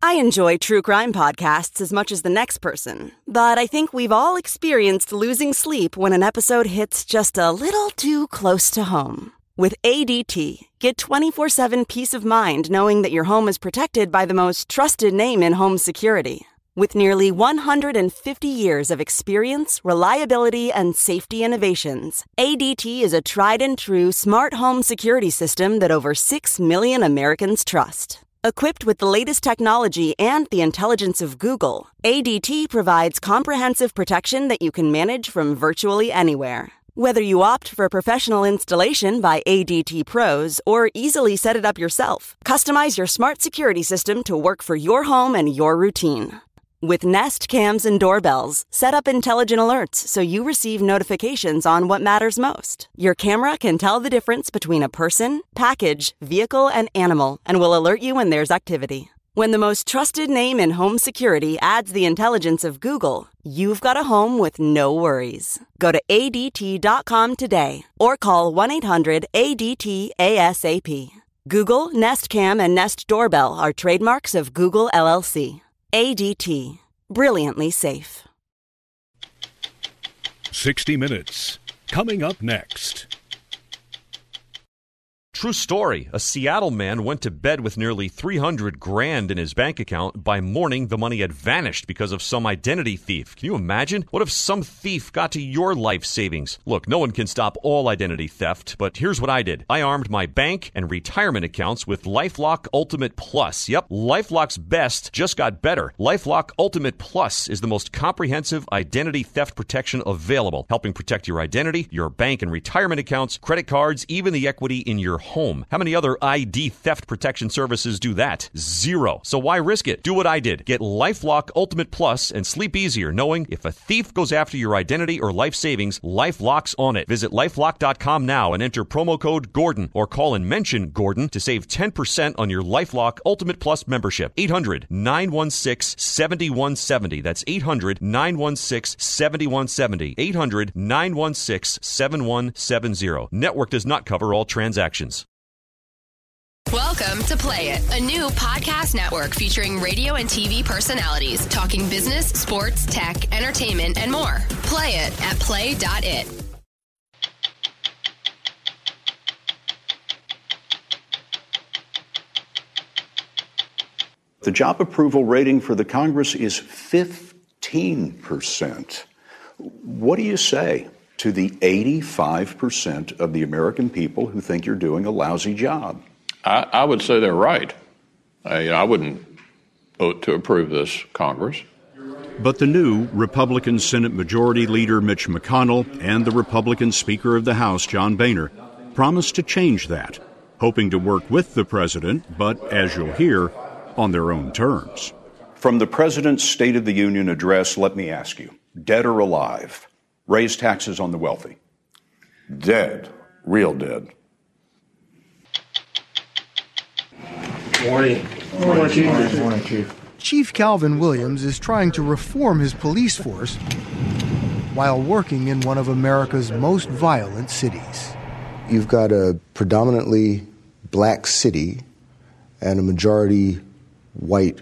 I enjoy true crime podcasts as much as the next person, but I think we've all experienced losing sleep when an episode hits just a little too close to home. With ADT, get 24 7 peace of mind knowing that your home is protected by the most trusted name in home security. With nearly 150 years of experience, reliability, and safety innovations, ADT is a tried and true smart home security system that over 6 million Americans trust. Equipped with the latest technology and the intelligence of Google, ADT provides comprehensive protection that you can manage from virtually anywhere. Whether you opt for professional installation by ADT pros or easily set it up yourself, customize your smart security system to work for your home and your routine. With Nest cams and doorbells, set up intelligent alerts so you receive notifications on what matters most. Your camera can tell the difference between a person, package, vehicle, and animal and will alert you when there's activity. When the most trusted name in home security adds the intelligence of Google, you've got a home with no worries. Go to ADT.com today or call 1 800 ADT ASAP. Google, Nest Cam, and Nest Doorbell are trademarks of Google LLC. ADT. Brilliantly safe. 60 Minutes. Coming up next. True story. A Seattle man went to bed with nearly 300 grand in his bank account. By morning, the money had vanished because of some identity thief. Can you imagine? What if some thief got to your life savings? Look, no one can stop all identity theft, but here's what I did. I armed my bank and retirement accounts with LifeLock Ultimate Plus. Yep, LifeLock's best just got better. LifeLock Ultimate Plus is the most comprehensive identity theft protection available, helping protect your identity, your bank and retirement accounts, credit cards, even the equity in your home. How many other ID theft protection services do that? Zero. So why risk it? Do what I did. Get LifeLock Ultimate Plus and sleep easier knowing if a thief goes after your identity or life savings, LifeLock's on it. Visit lifelock.com now and enter promo code Gordon or call and mention Gordon to save 10% on your LifeLock Ultimate Plus membership. 800 916 7170. That's 800 916 7170. 800 916 7170. Network does not cover all transactions. Welcome to Play It, a new podcast network featuring radio and TV personalities talking business, sports, tech, entertainment, and more. Play it at play.it. The job approval rating for the Congress is 15%. What do you say to the 85% of the American people who think you're doing a lousy job? I, I would say they're right. I, I wouldn't vote to approve this Congress. But the new Republican Senate Majority Leader Mitch McConnell and the Republican Speaker of the House John Boehner promised to change that, hoping to work with the president, but as you'll hear, on their own terms. From the President's State of the Union address, let me ask you dead or alive, raise taxes on the wealthy? Dead. Real dead. Morning. Morning, Chief. Morning, Chief. Chief Calvin Williams is trying to reform his police force while working in one of America's most violent cities. You've got a predominantly black city and a majority white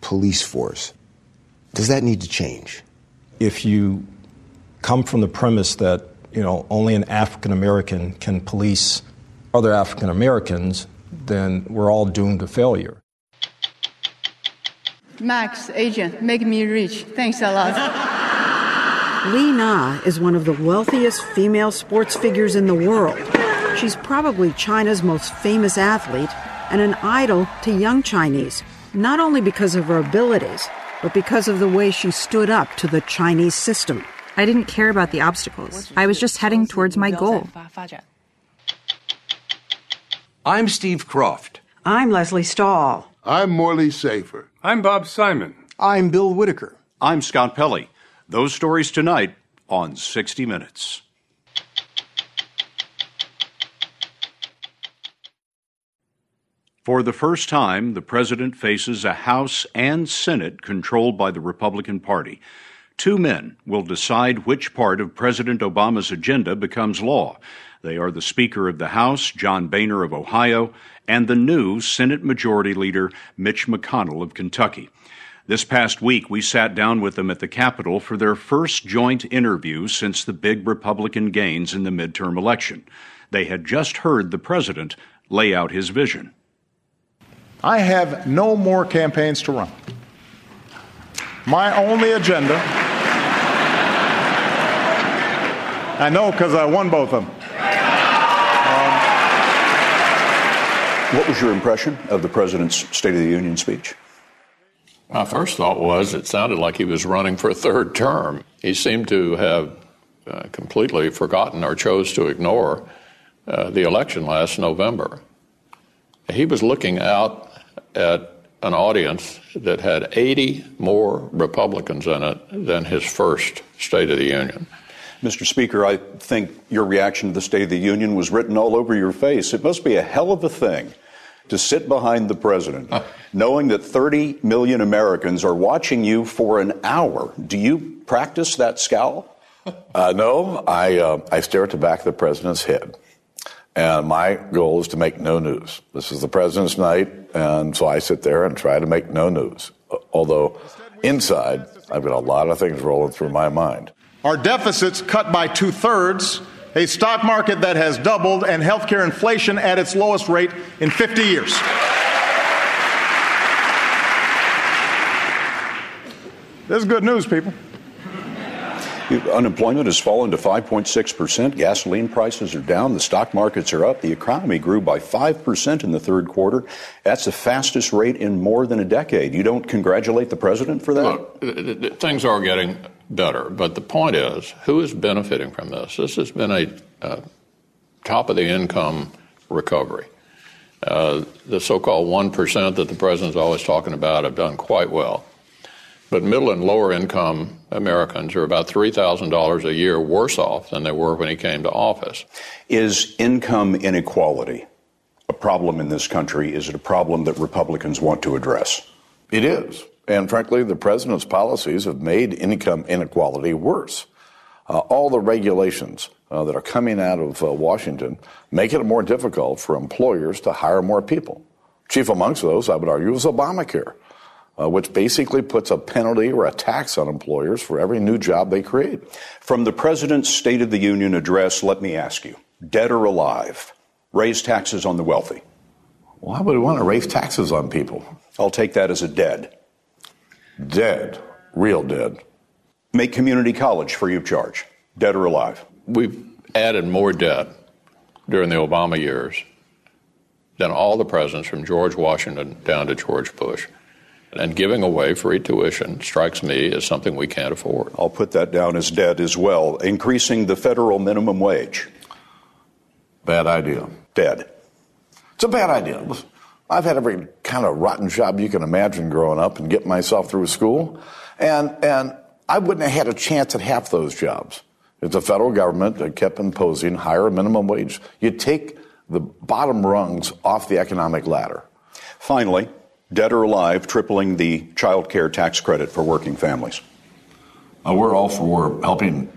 police force. Does that need to change? If you come from the premise that, you know, only an African American can police other African Americans, then we're all doomed to failure. Max, agent, make me rich. Thanks a lot. Li Na is one of the wealthiest female sports figures in the world. She's probably China's most famous athlete and an idol to young Chinese, not only because of her abilities, but because of the way she stood up to the Chinese system. I didn't care about the obstacles. I was just heading towards my goal. I'm Steve Kroft. I'm Lesley Stahl. I'm Morley Safer. I'm Bob Simon. I'm Bill Whitaker. I'm Scott Pelley. Those stories tonight on 60 Minutes. For the first time, the president faces a House and Senate controlled by the Republican Party. Two men will decide which part of President Obama's agenda becomes law. They are the Speaker of the House, John Boehner of Ohio, and the new Senate Majority Leader, Mitch McConnell of Kentucky. This past week, we sat down with them at the Capitol for their first joint interview since the big Republican gains in the midterm election. They had just heard the president lay out his vision. I have no more campaigns to run. My only agenda, I know because I won both of them. Um, what was your impression of the president's State of the Union speech? My first thought was it sounded like he was running for a third term. He seemed to have uh, completely forgotten or chose to ignore uh, the election last November. He was looking out at an audience that had 80 more Republicans in it than his first State of the Union. Mr. Speaker, I think your reaction to the State of the Union was written all over your face. It must be a hell of a thing to sit behind the president, knowing that 30 million Americans are watching you for an hour. Do you practice that scowl? Uh, no, I, uh, I stare at the back of the president's head. And my goal is to make no news. This is the president's night, and so I sit there and try to make no news. Although inside, I've got a lot of things rolling through my mind. Our deficits cut by two thirds, a stock market that has doubled, and healthcare inflation at its lowest rate in 50 years. This is good news, people. Unemployment has fallen to 5.6%. Gasoline prices are down. The stock markets are up. The economy grew by 5% in the third quarter. That's the fastest rate in more than a decade. You don't congratulate the president for that? Look, things are getting better. But the point is, who is benefiting from this? This has been a top of the income recovery. Uh, the so called 1% that the president's always talking about have done quite well. But middle and lower income Americans are about $3,000 a year worse off than they were when he came to office. Is income inequality a problem in this country? Is it a problem that Republicans want to address? It is. And frankly, the president's policies have made income inequality worse. Uh, all the regulations uh, that are coming out of uh, Washington make it more difficult for employers to hire more people. Chief amongst those, I would argue, is Obamacare uh, which basically puts a penalty or a tax on employers for every new job they create. From the President's State of the Union address, let me ask you dead or alive, raise taxes on the wealthy? Why would we want to raise taxes on people? I'll take that as a dead. Dead. Real dead. Make community college free of charge. Dead or alive? We've added more debt during the Obama years than all the presidents from George Washington down to George Bush. And giving away free tuition strikes me as something we can't afford. I'll put that down as dead as well. Increasing the federal minimum wage. Bad idea. Dead. It's a bad idea. I've had every kind of rotten job you can imagine growing up and getting myself through school. And, and I wouldn't have had a chance at half those jobs if the federal government had kept imposing higher minimum wage. You take the bottom rungs off the economic ladder. Finally, dead or alive, tripling the child care tax credit for working families. Uh, we're all for helping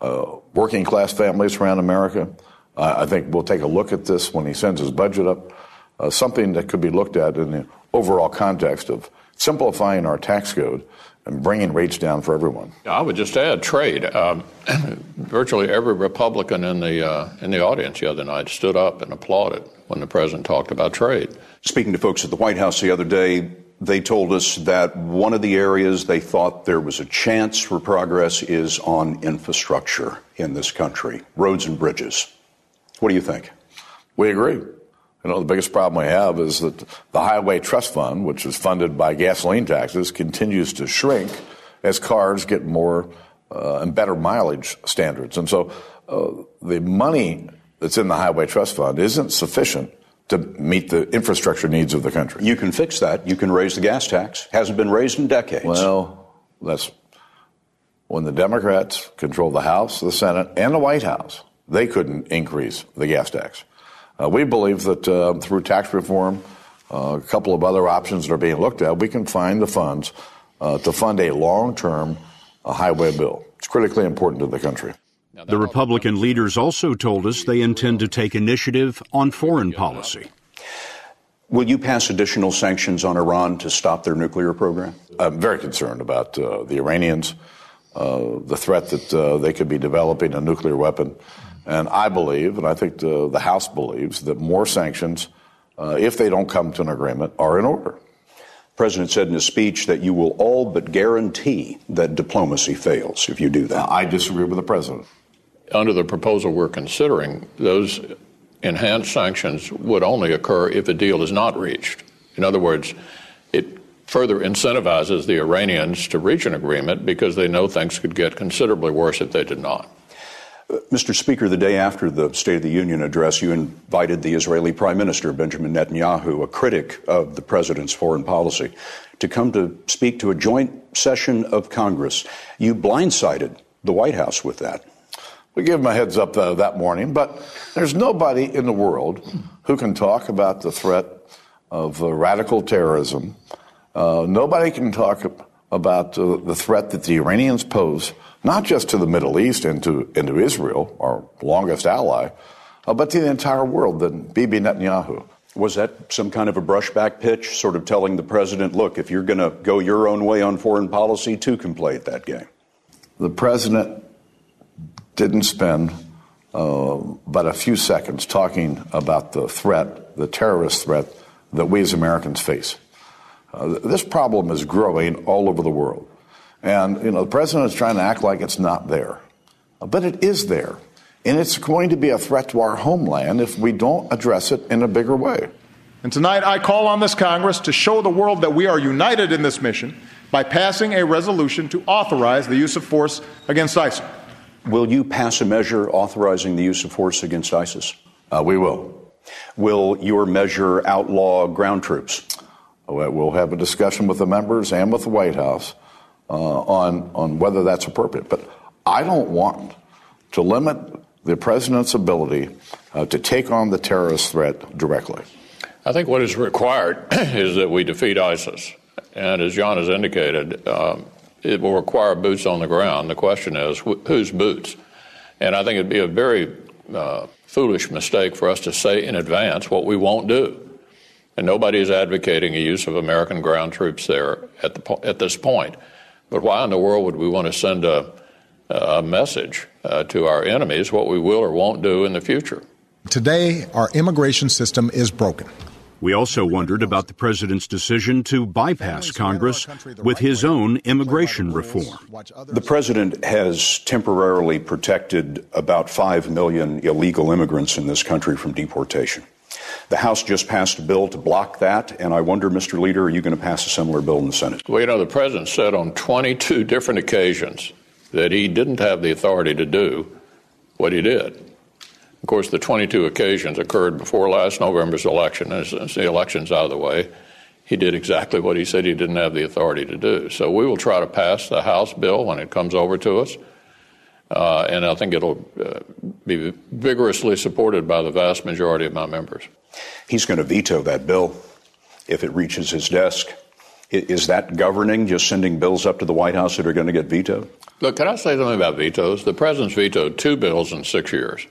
uh, working class families around America. Uh, I think we'll take a look at this when he sends his budget up. Uh, something that could be looked at in the overall context of simplifying our tax code and bringing rates down for everyone. I would just add trade. Um, virtually every Republican in the uh, in the audience the other night stood up and applauded when the president talked about trade. Speaking to folks at the White House the other day, they told us that one of the areas they thought there was a chance for progress is on infrastructure in this country, roads and bridges. What do you think? We agree. You know, the biggest problem we have is that the Highway Trust Fund, which is funded by gasoline taxes, continues to shrink as cars get more uh, and better mileage standards. And so uh, the money that's in the Highway Trust Fund isn't sufficient to meet the infrastructure needs of the country. You can fix that. You can raise the gas tax. Hasn't been raised in decades. Well, that's when the Democrats control the House, the Senate, and the White House. They couldn't increase the gas tax. Uh, we believe that uh, through tax reform, uh, a couple of other options that are being looked at, we can find the funds uh, to fund a long-term uh, highway bill. It's critically important to the country. The Republican leaders also told us they intend to take initiative on foreign policy. Will you pass additional sanctions on Iran to stop their nuclear program? I'm very concerned about uh, the Iranians, uh, the threat that uh, they could be developing a nuclear weapon. And I believe, and I think the, the House believes, that more sanctions, uh, if they don't come to an agreement, are in order. The president said in his speech that you will all but guarantee that diplomacy fails if you do that. I disagree with the president. Under the proposal we're considering, those enhanced sanctions would only occur if a deal is not reached. In other words, it further incentivizes the Iranians to reach an agreement because they know things could get considerably worse if they did not. Mr. Speaker, the day after the State of the Union address, you invited the Israeli Prime Minister, Benjamin Netanyahu, a critic of the president's foreign policy, to come to speak to a joint session of Congress. You blindsided the White House with that. We gave him a heads up uh, that morning, but there's nobody in the world who can talk about the threat of uh, radical terrorism. Uh, nobody can talk about uh, the threat that the Iranians pose not just to the Middle East and to, and to Israel, our longest ally, uh, but to the entire world than Bibi Netanyahu. Was that some kind of a brushback pitch, sort of telling the president, look, if you're going to go your own way on foreign policy, two can play at that game? The president didn't spend uh, but a few seconds talking about the threat, the terrorist threat that we as Americans face. Uh, this problem is growing all over the world. And, you know, the president is trying to act like it's not there. But it is there. And it's going to be a threat to our homeland if we don't address it in a bigger way. And tonight I call on this Congress to show the world that we are united in this mission by passing a resolution to authorize the use of force against ISIS. Will you pass a measure authorizing the use of force against ISIS? Uh, we will. Will your measure outlaw ground troops? We'll have a discussion with the members and with the White House on, on whether that's appropriate. But I don't want to limit the president's ability uh, to take on the terrorist threat directly. I think what is required is that we defeat ISIS. And as John has indicated, um, it will require boots on the ground. The question is, wh- whose boots? And I think it'd be a very uh, foolish mistake for us to say in advance what we won't do. And nobody is advocating a use of American ground troops there at, the po- at this point. But why in the world would we want to send a, a message uh, to our enemies what we will or won't do in the future? Today, our immigration system is broken. We also wondered about the president's decision to bypass Congress with his own immigration reform. The president has temporarily protected about 5 million illegal immigrants in this country from deportation. The House just passed a bill to block that, and I wonder, Mr. Leader, are you going to pass a similar bill in the Senate? Well, you know, the president said on 22 different occasions that he didn't have the authority to do what he did. Of course, the 22 occasions occurred before last November's election. As, as the election's out of the way, he did exactly what he said he didn't have the authority to do. So we will try to pass the House bill when it comes over to us. Uh, and I think it'll uh, be vigorously supported by the vast majority of my members. He's going to veto that bill if it reaches his desk. Is that governing, just sending bills up to the White House that are going to get vetoed? Look, can I say something about vetoes? The president's vetoed two bills in six years,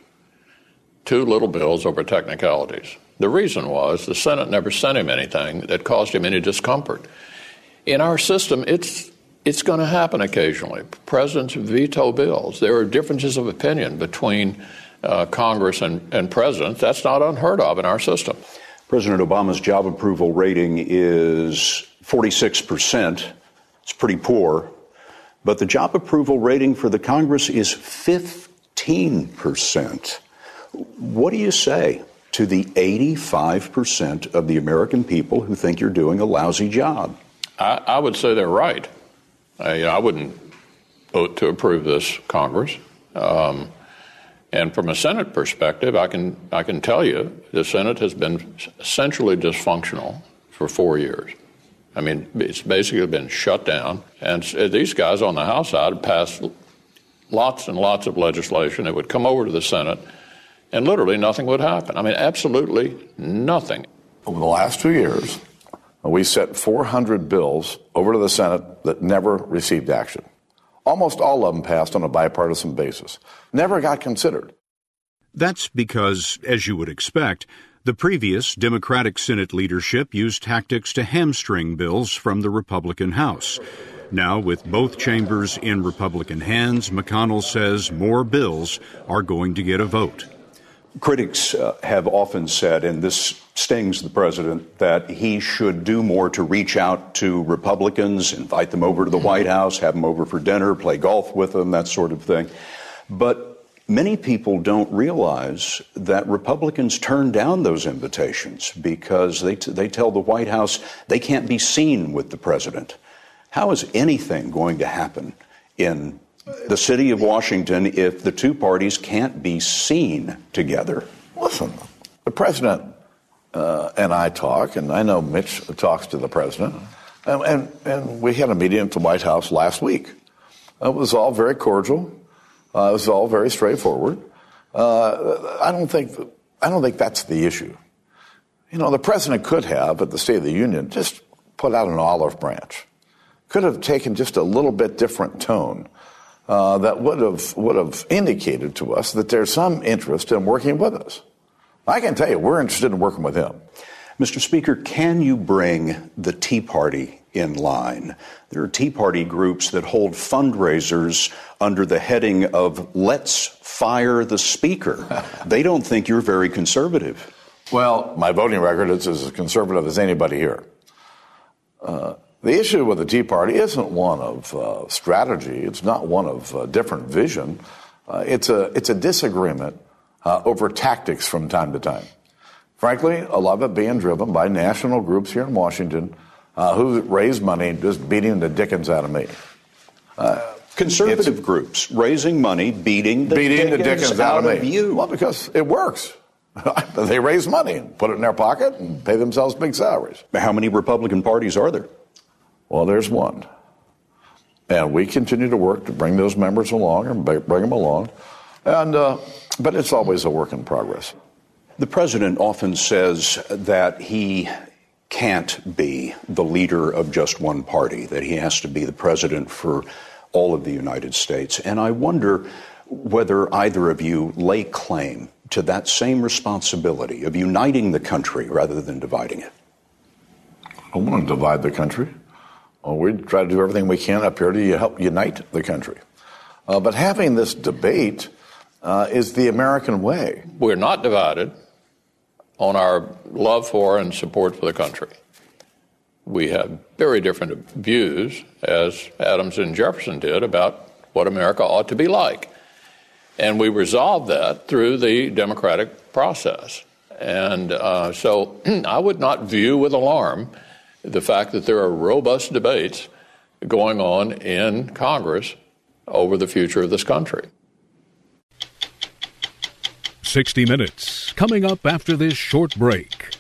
two little bills over technicalities. The reason was the Senate never sent him anything that caused him any discomfort. In our system, it's it's going to happen occasionally. Presidents veto bills. There are differences of opinion between uh, Congress and, and presidents. That's not unheard of in our system. President Obama's job approval rating is 46%. It's pretty poor. But the job approval rating for the Congress is 15%. What do you say to the 85% of the American people who think you're doing a lousy job? I, I would say they're right. I, I, wouldn't vote to approve this Congress. Um, and from a Senate perspective, I can I can tell you the Senate has been essentially dysfunctional for four years. I mean, it's basically been shut down. And these guys on the House side passed lots and lots of legislation. It would come over to the Senate, and literally nothing would happen. I mean, absolutely nothing. Over the last two years, we sent 400 bills over to the Senate that never received action. Almost all of them passed on a bipartisan basis, never got considered. That's because, as you would expect, the previous Democratic Senate leadership used tactics to hamstring bills from the Republican House. Now, with both chambers in Republican hands, McConnell says more bills are going to get a vote. Critics uh, have often said, and this stings the president, that he should do more to reach out to Republicans, invite them over to the White House, have them over for dinner, play golf with them, that sort of thing. But Many people don't realize that Republicans turn down those invitations because they, t- they tell the White House they can't be seen with the president. How is anything going to happen in the city of Washington if the two parties can't be seen together? Listen, the president uh, and I talk, and I know Mitch talks to the president, and, and, and we had a meeting at the White House last week. It was all very cordial. Uh, it was all very straightforward. Uh, I don't think I don't think that's the issue. You know, the president could have at the State of the Union just put out an olive branch, could have taken just a little bit different tone. Uh, that would have would have indicated to us that there's some interest in working with us. I can tell you, we're interested in working with him. Mr. Speaker, can you bring the Tea Party in line? There are Tea Party groups that hold fundraisers under the heading of Let's Fire the Speaker. they don't think you're very conservative. Well, my voting record is as conservative as anybody here. Uh, the issue with the Tea Party isn't one of uh, strategy. It's not one of uh, different vision. Uh, it's a it's a disagreement uh, over tactics from time to time. Frankly, a lot of it being driven by national groups here in Washington uh, who raise money just beating the dickens out of me. Conservative groups raising money, beating the beating dickens, the dickens out, out of, you. Well, because it works. they raise money and put it in their pocket and pay themselves big salaries. How many Republican parties are there? Well, there's one. And we continue to work to bring those members along and bring them along. And, uh, but it's always a work in progress. The president often says that he can't be the leader of just one party, that he has to be the president for all of the United States. And I wonder whether either of you lay claim to that same responsibility of uniting the country rather than dividing it. I want to divide the country. Well, we try to do everything we can up here to help unite the country. Uh, but having this debate uh, is the American way. We're not divided on our love for and support for the country. We have very different views, as Adams and Jefferson did, about what America ought to be like. And we resolved that through the democratic process. And uh, so I would not view with alarm the fact that there are robust debates going on in Congress over the future of this country. 60 Minutes, coming up after this short break.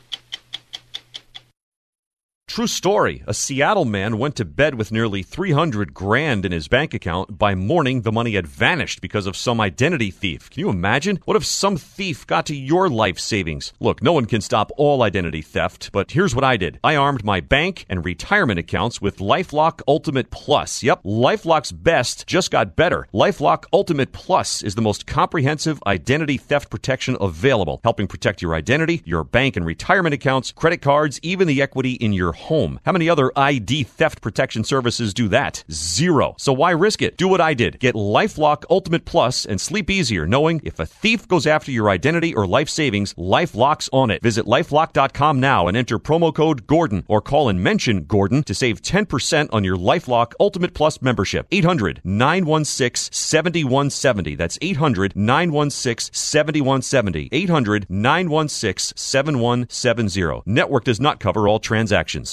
True story. A Seattle man went to bed with nearly 300 grand in his bank account. By morning, the money had vanished because of some identity thief. Can you imagine? What if some thief got to your life savings? Look, no one can stop all identity theft, but here's what I did. I armed my bank and retirement accounts with LifeLock Ultimate Plus. Yep, LifeLock's best just got better. LifeLock Ultimate Plus is the most comprehensive identity theft protection available, helping protect your identity, your bank and retirement accounts, credit cards, even the equity in your home. How many other ID theft protection services do that? Zero. So why risk it? Do what I did. Get LifeLock Ultimate Plus and sleep easier knowing if a thief goes after your identity or life savings, LifeLock's on it. Visit lifelock.com now and enter promo code Gordon or call and mention Gordon to save 10% on your LifeLock Ultimate Plus membership. 800 916 7170. That's 800 916 7170. 800 916 7170. Network does not cover all transactions.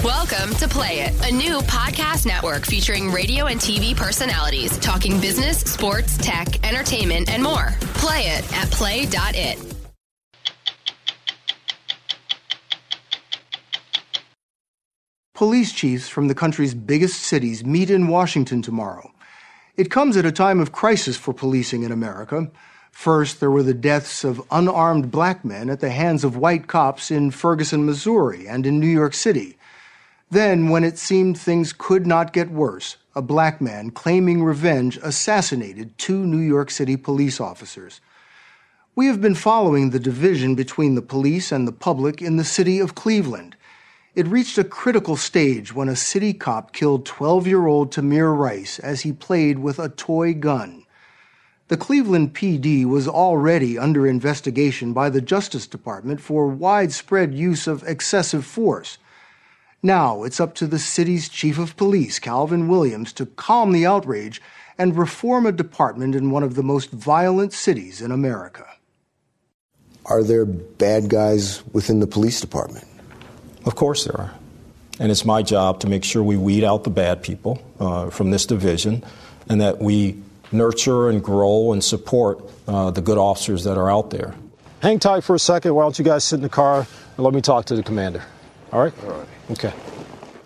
Welcome to Play It, a new podcast network featuring radio and TV personalities talking business, sports, tech, entertainment, and more. Play it at play.it. Police chiefs from the country's biggest cities meet in Washington tomorrow. It comes at a time of crisis for policing in America. First, there were the deaths of unarmed black men at the hands of white cops in Ferguson, Missouri, and in New York City. Then, when it seemed things could not get worse, a black man claiming revenge assassinated two New York City police officers. We have been following the division between the police and the public in the city of Cleveland. It reached a critical stage when a city cop killed 12 year old Tamir Rice as he played with a toy gun. The Cleveland PD was already under investigation by the Justice Department for widespread use of excessive force. Now it's up to the city's chief of police, Calvin Williams, to calm the outrage and reform a department in one of the most violent cities in America. Are there bad guys within the police department? Of course there are. And it's my job to make sure we weed out the bad people uh, from this division and that we nurture and grow and support uh, the good officers that are out there. Hang tight for a second. Why don't you guys sit in the car and let me talk to the commander? All right? All right. Okay.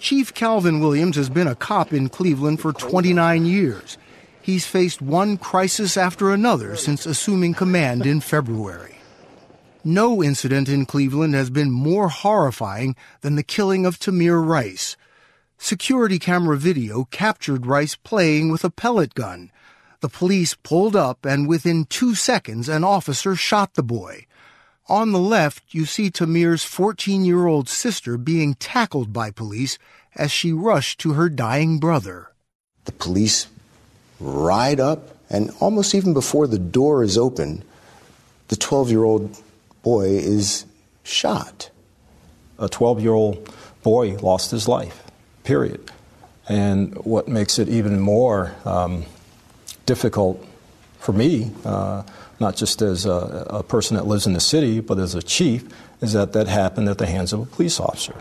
Chief Calvin Williams has been a cop in Cleveland for 29 years. He's faced one crisis after another since assuming command in February. No incident in Cleveland has been more horrifying than the killing of Tamir Rice. Security camera video captured Rice playing with a pellet gun. The police pulled up, and within two seconds, an officer shot the boy. On the left, you see Tamir's 14 year old sister being tackled by police as she rushed to her dying brother. The police ride up, and almost even before the door is open, the 12 year old boy is shot. A 12 year old boy lost his life, period. And what makes it even more um, difficult for me, uh, not just as a, a person that lives in the city, but as a chief, is that that happened at the hands of a police officer.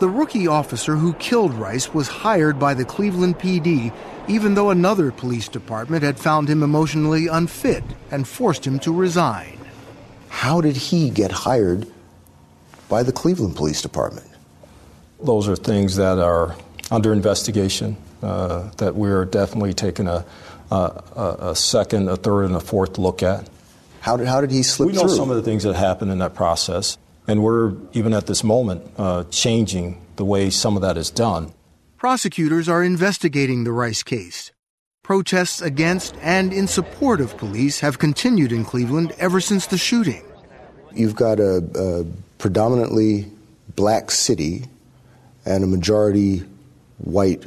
The rookie officer who killed Rice was hired by the Cleveland PD, even though another police department had found him emotionally unfit and forced him to resign. How did he get hired by the Cleveland Police Department? Those are things that are under investigation, uh, that we're definitely taking a, a, a, second, a third, and a fourth look at. How did, how did he slip through? we know through? some of the things that happened in that process, and we're, even at this moment, uh, changing the way some of that is done. Prosecutors are investigating the Rice case. Protests against and in support of police have continued in Cleveland ever since the shooting. You've got a, a predominantly black city and a majority white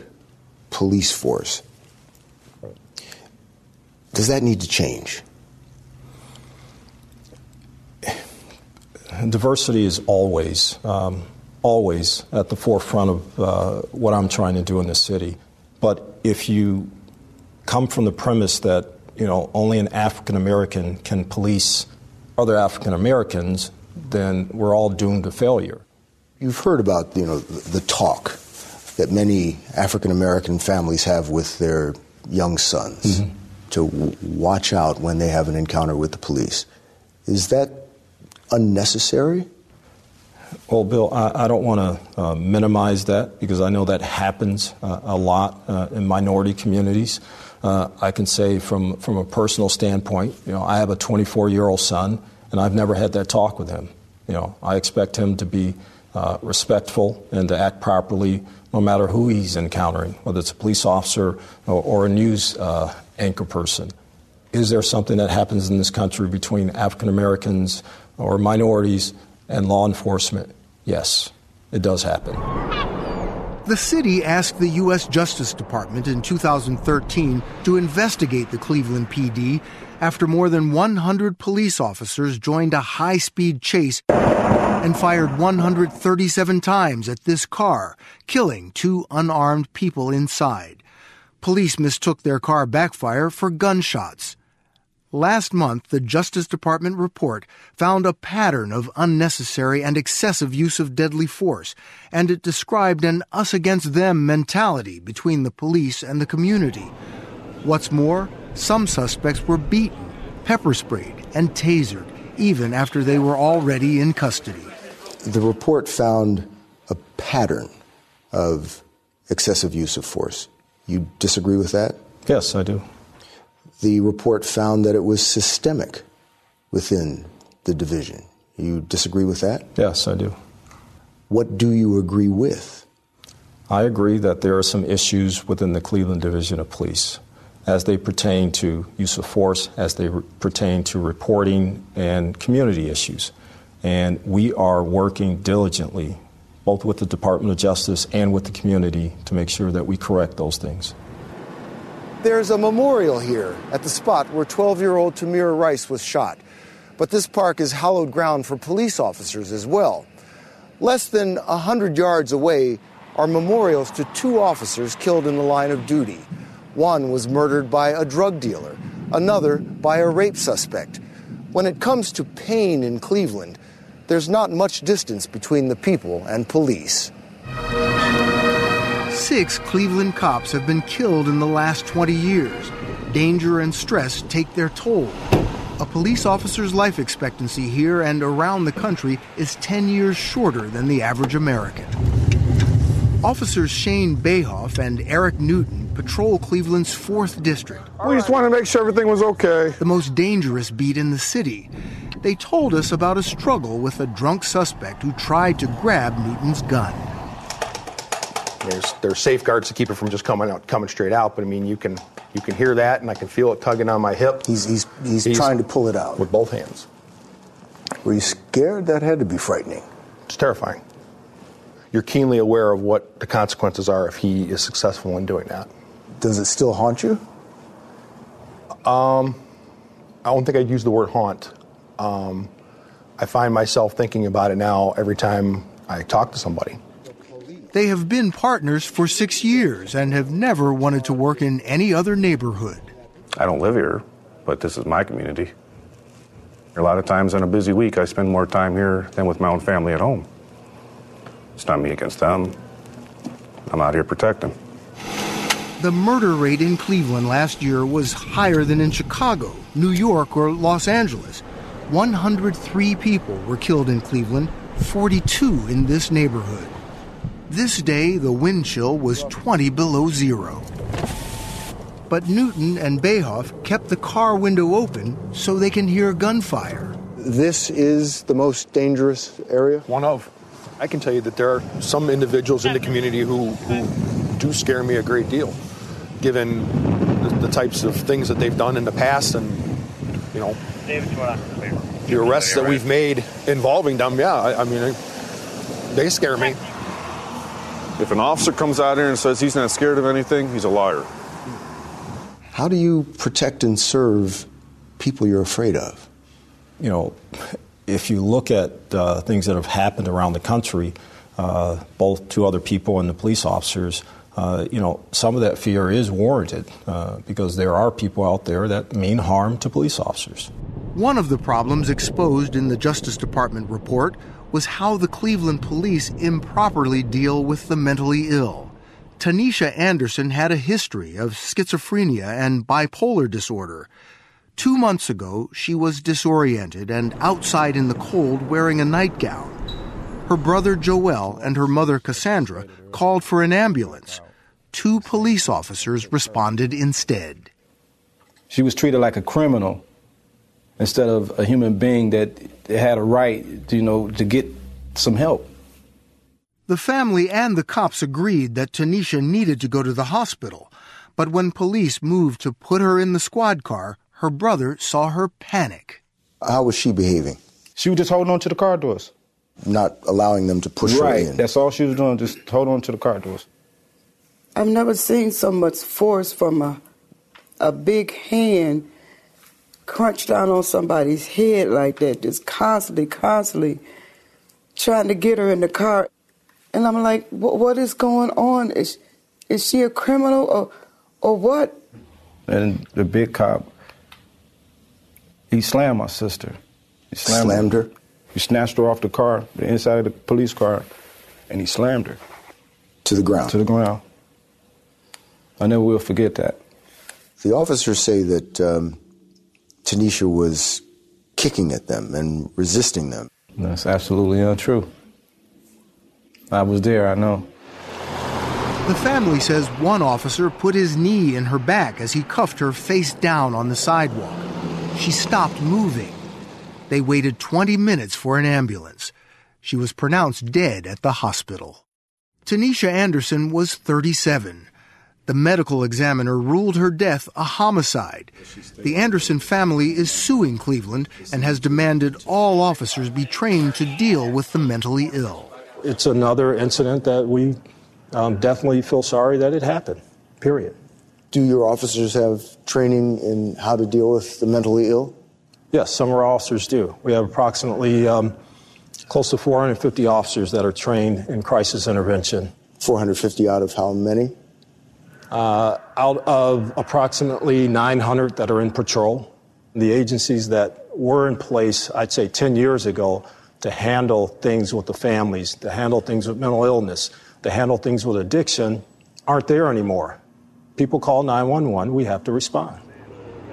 police force. Does that need to change? Diversity is always, um, always at the forefront of uh, what I'm trying to do in the city. But if you come from the premise that you know only an African American can police other African Americans, then we're all doomed to failure. You've heard about you know the talk that many African American families have with their young sons. Mm-hmm. to w- watch out when they have an encounter with the police. Is that unnecessary? Well, Bill, I, I don't want to uh, minimize that because I know that happens uh, a lot uh, in minority communities. Uh, I can say from, from a personal standpoint, you know, I have a 24 year old son, and I've never had that talk with him. You know, I expect him to be uh, respectful and to act properly no matter who he's encountering, whether it's a police officer or, or a news uh, anchor person. Is there something that happens in this country between African Americans or minorities and law enforcement? Yes, it does happen. The city asked the U.S. Justice Department in 2013 to investigate the Cleveland PD after more than 100 police officers joined a high speed chase and fired 137 times at this car, killing two unarmed people inside. Police mistook their car backfire for gunshots. Last month, the Justice Department report found a pattern of unnecessary and excessive use of deadly force, and it described an us against them mentality between the police and the community. What's more, some suspects were beaten, pepper sprayed, and tasered, even after they were already in custody. The report found a pattern of excessive use of force. You disagree with that? Yes, I do. The report found that it was systemic within the division. You disagree with that? Yes, I do. What do you agree with? I agree that there are some issues within the Cleveland Division of Police as they pertain to use of force, as they re- pertain to reporting and community issues. And we are working diligently, both with the Department of Justice and with the community, to make sure that we correct those things. There's a memorial here at the spot where 12 year old Tamir Rice was shot. But this park is hallowed ground for police officers as well. Less than 100 yards away are memorials to two officers killed in the line of duty. One was murdered by a drug dealer, another by a rape suspect. When it comes to pain in Cleveland, there's not much distance between the people and police. Six Cleveland cops have been killed in the last 20 years. Danger and stress take their toll. A police officer's life expectancy here and around the country is 10 years shorter than the average American. Officers Shane Bayhoff and Eric Newton patrol Cleveland's 4th District. We just wanted to make sure everything was okay. The most dangerous beat in the city. They told us about a struggle with a drunk suspect who tried to grab Newton's gun. There's there's safeguards to keep it from just coming out coming straight out, but I mean you can you can hear that and I can feel it tugging on my hip. He's he's he's, trying to pull it out with both hands. Were you scared? That had to be frightening. It's terrifying. You're keenly aware of what the consequences are if he is successful in doing that. Does it still haunt you? Um, I don't think I'd use the word haunt. Um, I find myself thinking about it now every time I talk to somebody. They have been partners for six years and have never wanted to work in any other neighborhood. I don't live here, but this is my community. A lot of times in a busy week, I spend more time here than with my own family at home. It's not me against them. I'm out here protecting. The murder rate in Cleveland last year was higher than in Chicago, New York, or Los Angeles. 103 people were killed in Cleveland, 42 in this neighborhood. This day, the wind chill was 20 below zero. But Newton and Bayhoff kept the car window open so they can hear gunfire. This is the most dangerous area? One of. I can tell you that there are some individuals in the community who, who do scare me a great deal, given the, the types of things that they've done in the past and, you know, the arrests that we've made involving them. Yeah, I, I mean, they scare me. If an officer comes out here and says he's not scared of anything, he's a liar. How do you protect and serve people you're afraid of? You know, if you look at uh, things that have happened around the country, uh, both to other people and the police officers, uh, you know, some of that fear is warranted uh, because there are people out there that mean harm to police officers. One of the problems exposed in the Justice Department report was how the Cleveland police improperly deal with the mentally ill. Tanisha Anderson had a history of schizophrenia and bipolar disorder. Two months ago, she was disoriented and outside in the cold wearing a nightgown. Her brother Joel and her mother Cassandra called for an ambulance. Two police officers responded instead. She was treated like a criminal instead of a human being that had a right, you know, to get some help. The family and the cops agreed that Tanisha needed to go to the hospital, but when police moved to put her in the squad car, her brother saw her panic. How was she behaving? She was just holding on to the car doors. Not allowing them to push right. her in. That's all she was doing, just hold on to the car doors. I've never seen so much force from a a big hand crunch down on somebody's head like that, just constantly, constantly trying to get her in the car. And I'm like, what is going on? Is is she a criminal or or what? And the big cop, he slammed my sister. He slammed, Slammed her? He snatched her off the car, the inside of the police car, and he slammed her. To the ground? To the ground. I never will forget that. The officers say that um, Tanisha was kicking at them and resisting them. That's absolutely untrue. I was there, I know. The family says one officer put his knee in her back as he cuffed her face down on the sidewalk. She stopped moving. They waited 20 minutes for an ambulance. She was pronounced dead at the hospital. Tanisha Anderson was 37. The medical examiner ruled her death a homicide. The Anderson family is suing Cleveland and has demanded all officers be trained to deal with the mentally ill. It's another incident that we um, definitely feel sorry that it happened, period. Do your officers have training in how to deal with the mentally ill? Yes, some of our officers do. We have approximately um, close to 450 officers that are trained in crisis intervention. 450 out of how many? Uh, out of approximately 900 that are in patrol, the agencies that were in place, I'd say 10 years ago, to handle things with the families, to handle things with mental illness, to handle things with addiction, aren't there anymore. People call 911, we have to respond.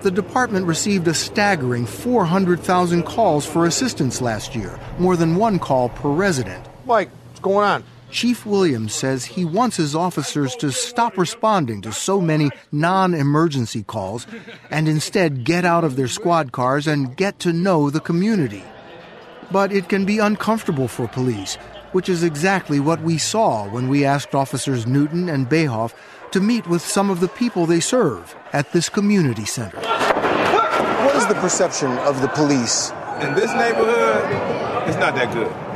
The department received a staggering 400,000 calls for assistance last year, more than one call per resident. Mike, what's going on? Chief Williams says he wants his officers to stop responding to so many non emergency calls and instead get out of their squad cars and get to know the community. But it can be uncomfortable for police, which is exactly what we saw when we asked officers Newton and Bayhoff to meet with some of the people they serve at this community center. What is the perception of the police? In this neighborhood, it's not that good.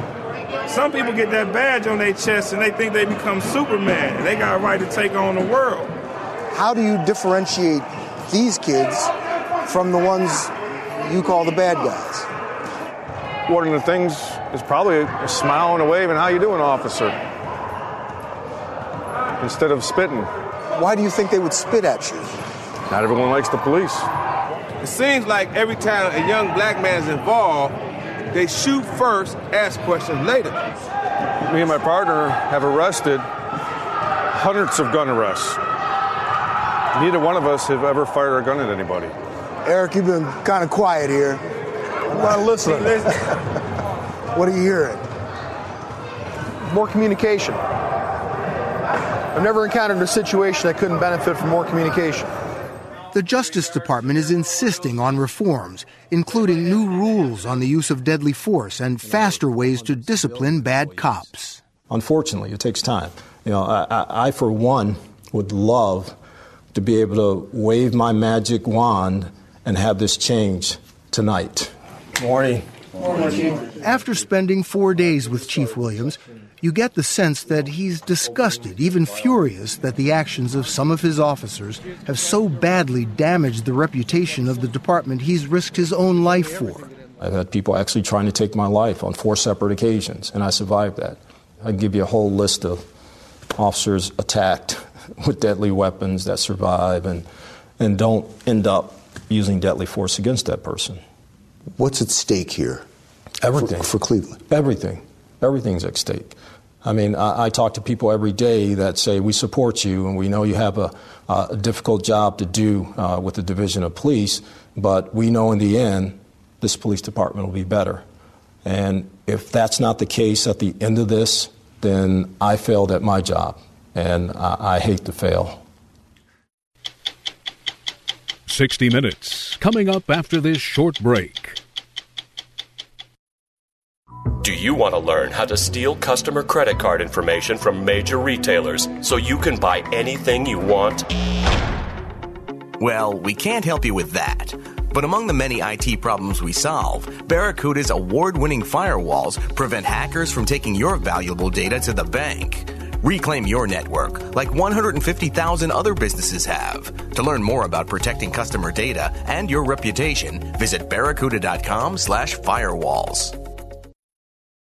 Some people get that badge on their chest and they think they become Superman and they got a right to take on the world. How do you differentiate these kids from the ones you call the bad guys? One of the things is probably a smile and a wave and how you doing, officer? Instead of spitting. Why do you think they would spit at you? Not everyone likes the police. It seems like every time a young black man is involved, they shoot first, ask questions later. Me and my partner have arrested hundreds of gun arrests. Neither one of us have ever fired a gun at anybody. Eric, you've been kind of quiet here. I'm not listening. what are you hearing? More communication. I've never encountered a situation that couldn't benefit from more communication. The Justice Department is insisting on reforms, including new rules on the use of deadly force and faster ways to discipline bad cops. Unfortunately, it takes time. You know, I, I, I for one, would love to be able to wave my magic wand and have this change tonight. Morning. After spending four days with Chief Williams, you get the sense that he's disgusted, even furious, that the actions of some of his officers have so badly damaged the reputation of the department he's risked his own life for. I've had people actually trying to take my life on four separate occasions, and I survived that. I can give you a whole list of officers attacked with deadly weapons that survive and, and don't end up using deadly force against that person. What's at stake here? Everything. For, for Cleveland? Everything. Everything's at stake. I mean, I, I, talk to people every day that say, We support you, and we know you have a, a difficult job to do uh, with the Division of Police, but we know in the end this police department will be better. And if that's not the case at the end of this, then I failed at my job, and I, I hate to fail. 60 Minutes, coming up after this short break. Do you want to learn how to steal customer credit card information from major retailers so you can buy anything you want? Well, we can't help you with that. But among the many IT problems we solve, Barracuda's award winning firewalls prevent hackers from taking your valuable data to the bank. Reclaim your network like 150,000 other businesses have. To learn more about protecting customer data and your reputation, visit barracuda.com slash firewalls.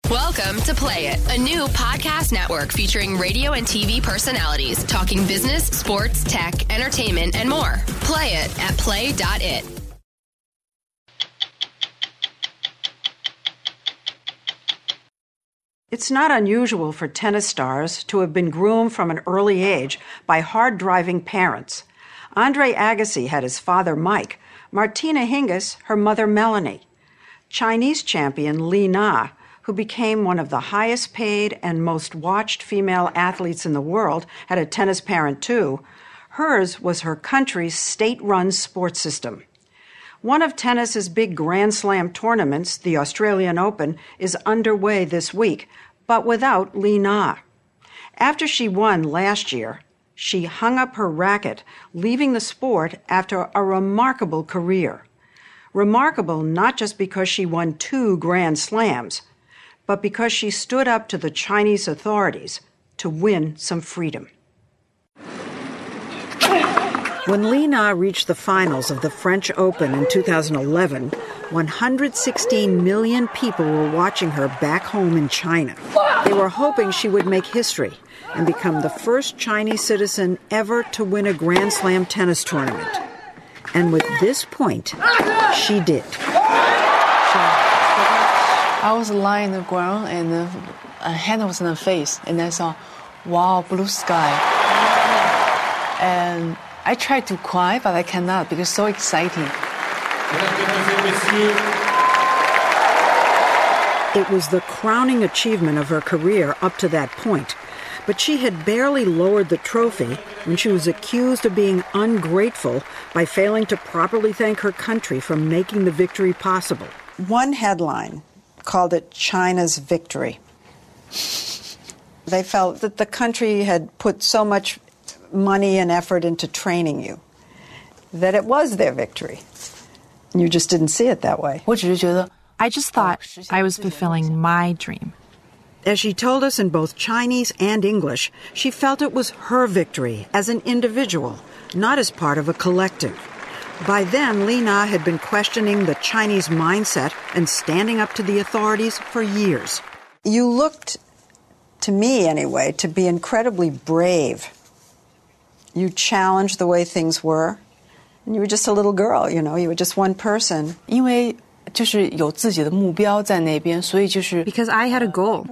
Welcome to Play It, a new podcast network featuring radio and TV personalities talking business, sports, tech, entertainment, and more. Play it at play.it. It's not unusual for tennis stars to have been groomed from an early age by hard driving parents. Andre Agassi had his father Mike, Martina Hingis, her mother Melanie. Chinese champion Li Na, who became one of the highest paid and most watched female athletes in the world, had a tennis parent too. Hers was her country's state run sports system. One of tennis's big Grand Slam tournaments, the Australian Open, is underway this week, but without Li Na. After she won last year, she hung up her racket, leaving the sport after a remarkable career. Remarkable not just because she won two Grand Slams, but because she stood up to the Chinese authorities to win some freedom. When Li Na reached the finals of the French Open in 2011, 116 million people were watching her back home in China. They were hoping she would make history and become the first Chinese citizen ever to win a Grand Slam tennis tournament. And with this point, she did. I was lying on the ground and a hand was in the face, and I saw, wow, blue sky. And I tried to cry, but I cannot because it's so exciting. It was the crowning achievement of her career up to that point. But she had barely lowered the trophy when she was accused of being ungrateful by failing to properly thank her country for making the victory possible. One headline called it China's victory. They felt that the country had put so much money and effort into training you, that it was their victory. You just didn't see it that way. I just thought I was fulfilling my dream. As she told us in both Chinese and English, she felt it was her victory as an individual, not as part of a collective. By then, Li Na had been questioning the Chinese mindset and standing up to the authorities for years. You looked, to me anyway, to be incredibly brave you challenged the way things were. And you were just a little girl, you know, you were just one person. Because I had a goal.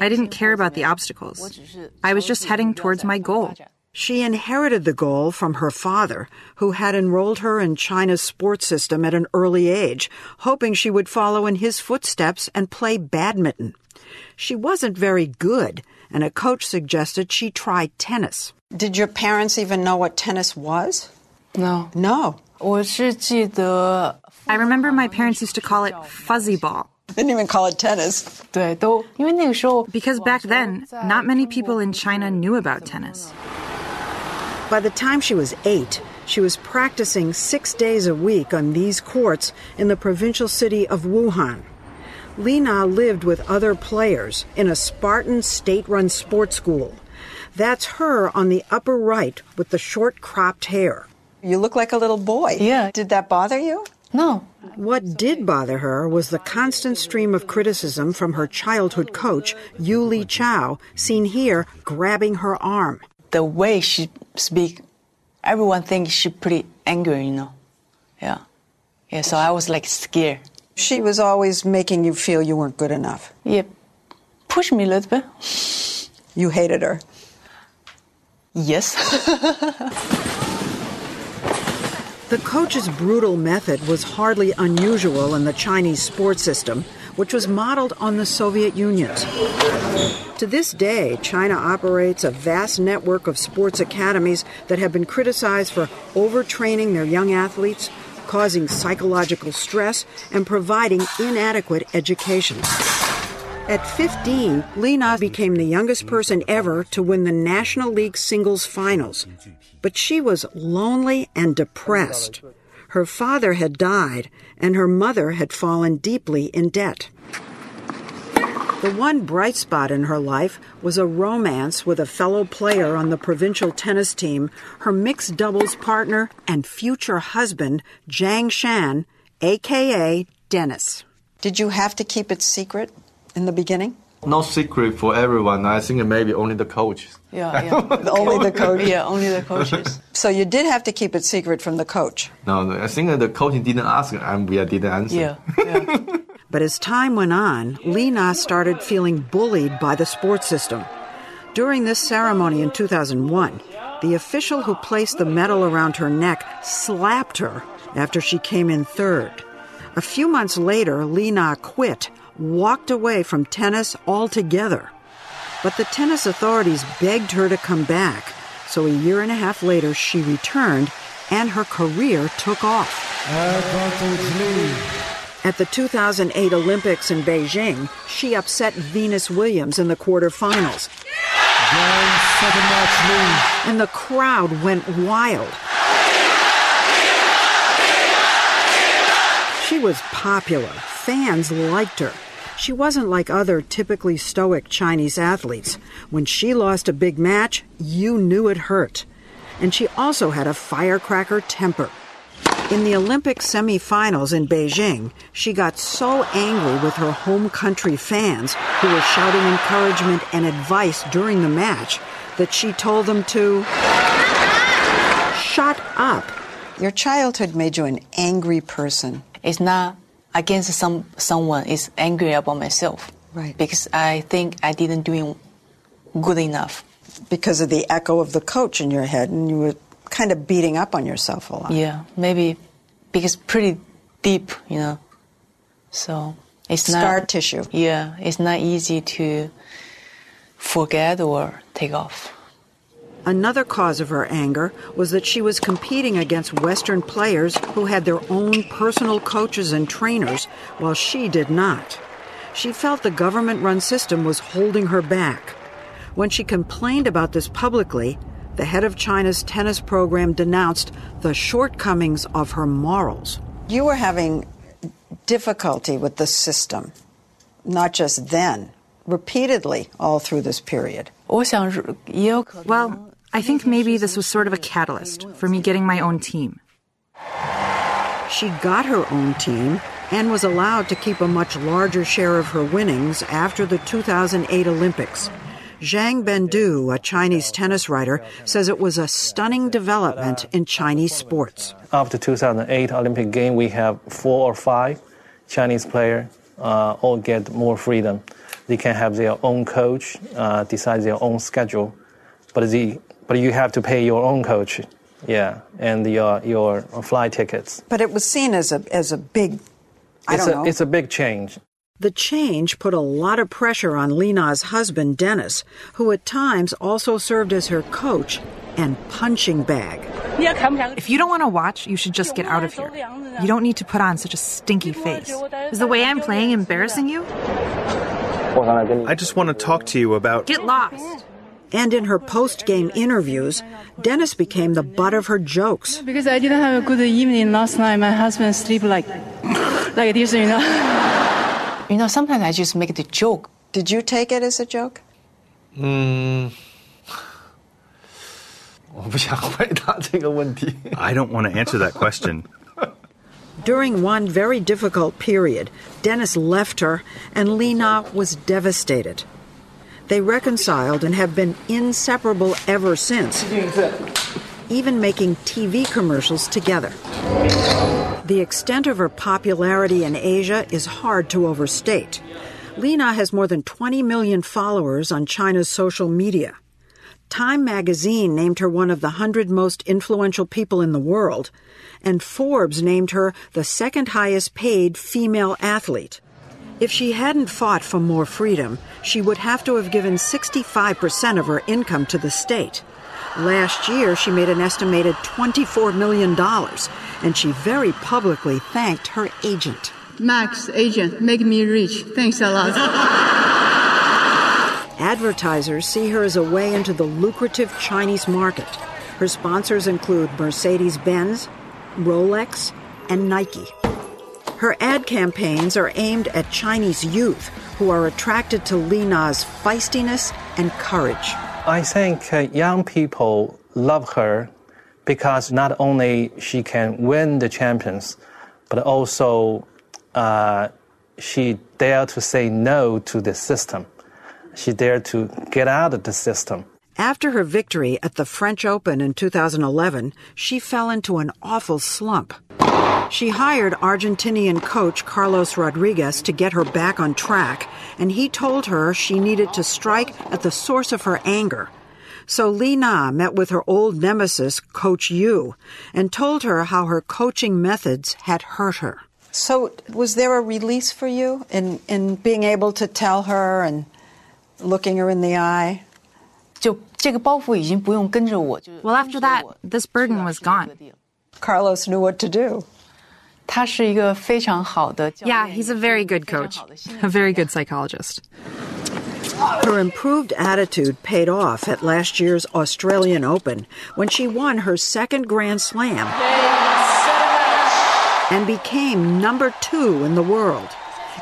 I didn't care about the obstacles. I was just heading towards my goal. She inherited the goal from her father, who had enrolled her in China's sports system at an early age, hoping she would follow in his footsteps and play badminton. She wasn't very good, and a coach suggested she try tennis. Did your parents even know what tennis was? No. No. I remember my parents used to call it fuzzy ball. They didn't even call it tennis. Because back then, not many people in China knew about tennis. By the time she was eight, she was practicing six days a week on these courts in the provincial city of Wuhan. Li Na lived with other players in a Spartan state run sports school. That's her on the upper right with the short cropped hair. You look like a little boy. Yeah. Did that bother you? No. What did bother her was the constant stream of criticism from her childhood coach, Yu Liqiao, seen here grabbing her arm. The way she speak, everyone thinks she pretty angry, you know. Yeah. Yeah, so I was like scared. She was always making you feel you weren't good enough. Yeah. Push me a little bit. You hated her. Yes. the coach's brutal method was hardly unusual in the Chinese sports system, which was modeled on the Soviet Union's. To this day, China operates a vast network of sports academies that have been criticized for overtraining their young athletes, causing psychological stress, and providing inadequate education. At 15, Li Na became the youngest person ever to win the National League singles finals. But she was lonely and depressed. Her father had died, and her mother had fallen deeply in debt. The one bright spot in her life was a romance with a fellow player on the provincial tennis team, her mixed doubles partner and future husband, Jiang Shan, aka Dennis. Did you have to keep it secret? in the beginning? No secret for everyone. I think maybe only the coaches. Yeah, yeah. only the coach. Yeah, only the coaches. so you did have to keep it secret from the coach. No, no I think the coach didn't ask, and we didn't answer. Yeah, yeah. but as time went on, Li Na started feeling bullied by the sports system. During this ceremony in 2001, the official who placed the medal around her neck slapped her after she came in third. A few months later, Li Na quit walked away from tennis altogether. But the tennis authorities begged her to come back, so a year and a half later she returned and her career took off. At the 2008 Olympics in Beijing, she upset Venus Williams in the quarterfinals. And the crowd went wild. She was popular. Fans liked her. She wasn't like other typically stoic Chinese athletes. When she lost a big match, you knew it hurt. And she also had a firecracker temper. In the Olympic semifinals in Beijing, she got so angry with her home country fans, who were shouting encouragement and advice during the match, that she told them to shut up. Your childhood made you an angry person. It's not against some someone is angry about myself. Right. Because I think I didn't do good enough. Because of the echo of the coach in your head, and you were kind of beating up on yourself a lot. Yeah, maybe because pretty deep, you know. So it's Scar not scar tissue. Yeah, it's not easy to forget or take off. Another cause of her anger was that she was competing against Western players who had their own personal coaches and trainers, while she did not. She felt the government run system was holding her back. When she complained about this publicly, the head of China's tennis program denounced the shortcomings of her morals. You were having difficulty with the system, not just then, repeatedly all through this period. Well, I think maybe this was sort of a catalyst for me getting my own team. She got her own team and was allowed to keep a much larger share of her winnings after the 2008 Olympics. Zhang Bendu, a Chinese tennis writer, says it was a stunning development in Chinese sports. After 2008 Olympic game, we have four or five Chinese players uh, all get more freedom. They can have their own coach, uh, decide their own schedule, but the but you have to pay your own coach, yeah, and your uh, your flight tickets. But it was seen as a as a big, I it's don't a, know. It's a big change. The change put a lot of pressure on Li Na's husband, Dennis, who at times also served as her coach and punching bag. If you don't want to watch, you should just get out of here. You don't need to put on such a stinky face. Is the way I'm playing embarrassing you? I just want to talk to you about. Get lost. And in her post game interviews, Dennis became the butt of her jokes. Because I didn't have a good evening last night, my husband sleep like like this, you know. You know, sometimes I just make the joke. Did you take it as a joke? Mm. I don't want to answer that question. During one very difficult period, Dennis left her, and Li Na was devastated. They reconciled and have been inseparable ever since, even making TV commercials together. The extent of her popularity in Asia is hard to overstate. Li Na has more than 20 million followers on China's social media. Time magazine named her one of the 100 most influential people in the world, and Forbes named her the second highest paid female athlete. If she hadn't fought for more freedom, she would have to have given 65% of her income to the state. Last year, she made an estimated $24 million, and she very publicly thanked her agent. Max, agent, make me rich. Thanks a lot. Advertisers see her as a way into the lucrative Chinese market. Her sponsors include Mercedes Benz, Rolex, and Nike. Her ad campaigns are aimed at Chinese youth who are attracted to Li Na's feistiness and courage. I think uh, young people love her because not only she can win the champions, but also uh, she dare to say no to the system. She dared to get out of the system. After her victory at the French Open in 2011, she fell into an awful slump. She hired Argentinian coach Carlos Rodriguez to get her back on track, and he told her she needed to strike at the source of her anger. So Li Na met with her old nemesis, Coach Yu, and told her how her coaching methods had hurt her. So, was there a release for you in, in being able to tell her and looking her in the eye? Well, after that, this burden was gone. Carlos knew what to do. Yeah, he's a very good coach, a very good psychologist. Her improved attitude paid off at last year's Australian Open when she won her second Grand Slam and became number two in the world.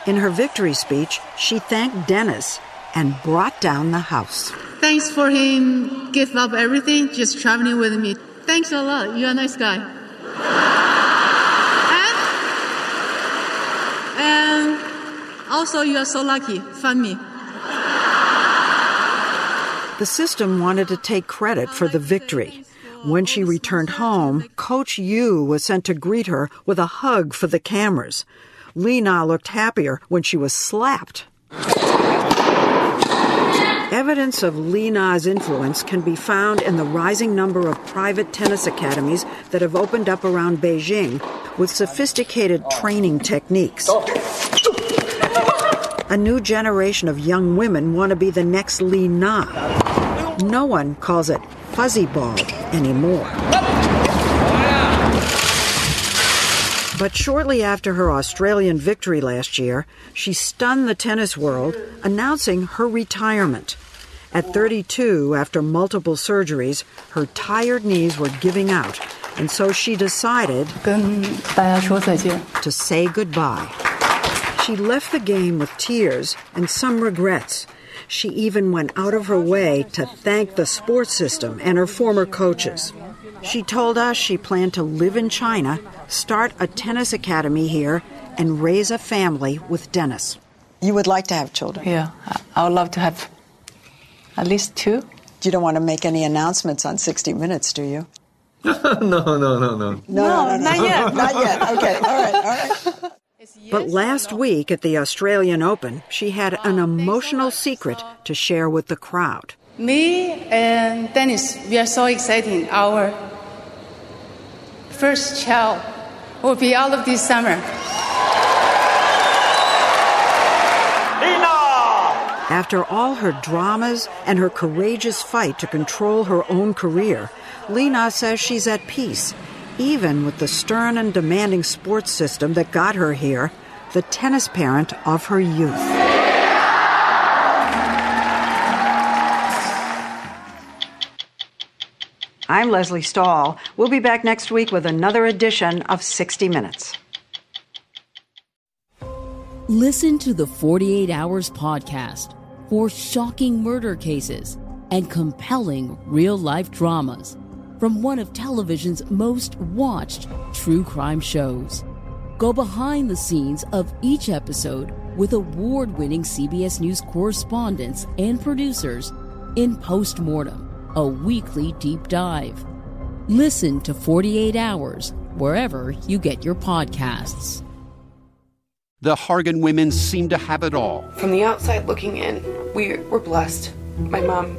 In her victory speech, she thanked Dennis and brought down the house. Thanks for him give up everything, just traveling with me. Thanks a lot. You're a nice guy. and, and also, you are so lucky. Find me. The system wanted to take credit for the victory. When she returned home, Coach Yu was sent to greet her with a hug for the cameras. Li Na looked happier when she was slapped. Evidence of Li Na's influence can be found in the rising number of private tennis academies that have opened up around Beijing with sophisticated training techniques. A new generation of young women want to be the next Li Na. No one calls it fuzzy ball anymore. But shortly after her Australian victory last year, she stunned the tennis world, announcing her retirement. At 32, after multiple surgeries, her tired knees were giving out, and so she decided to say goodbye. She left the game with tears and some regrets. She even went out of her way to thank the sports system and her former coaches. She told us she planned to live in China, start a tennis academy here, and raise a family with Dennis. You would like to have children? Yeah, I would love to have at least two. You don't want to make any announcements on 60 Minutes, do you? no, no, no, no. No, no, no, not yet. not yet. Okay, all right, all right. But last week at the Australian Open, she had an emotional secret to share with the crowd. Me and Dennis, we are so excited. Our first child will be all of this summer. After all her dramas and her courageous fight to control her own career, Li Na says she's at peace, even with the stern and demanding sports system that got her here, the tennis parent of her youth. I'm Lesley Stahl. We'll be back next week with another edition of 60 Minutes. Listen to the 48 Hours podcast for shocking murder cases and compelling real life dramas from one of television's most watched true crime shows. Go behind the scenes of each episode with award winning CBS News correspondents and producers in Postmortem, a weekly deep dive. Listen to 48 Hours wherever you get your podcasts. The Hargan women seem to have it all. From the outside looking in, we were blessed. My mom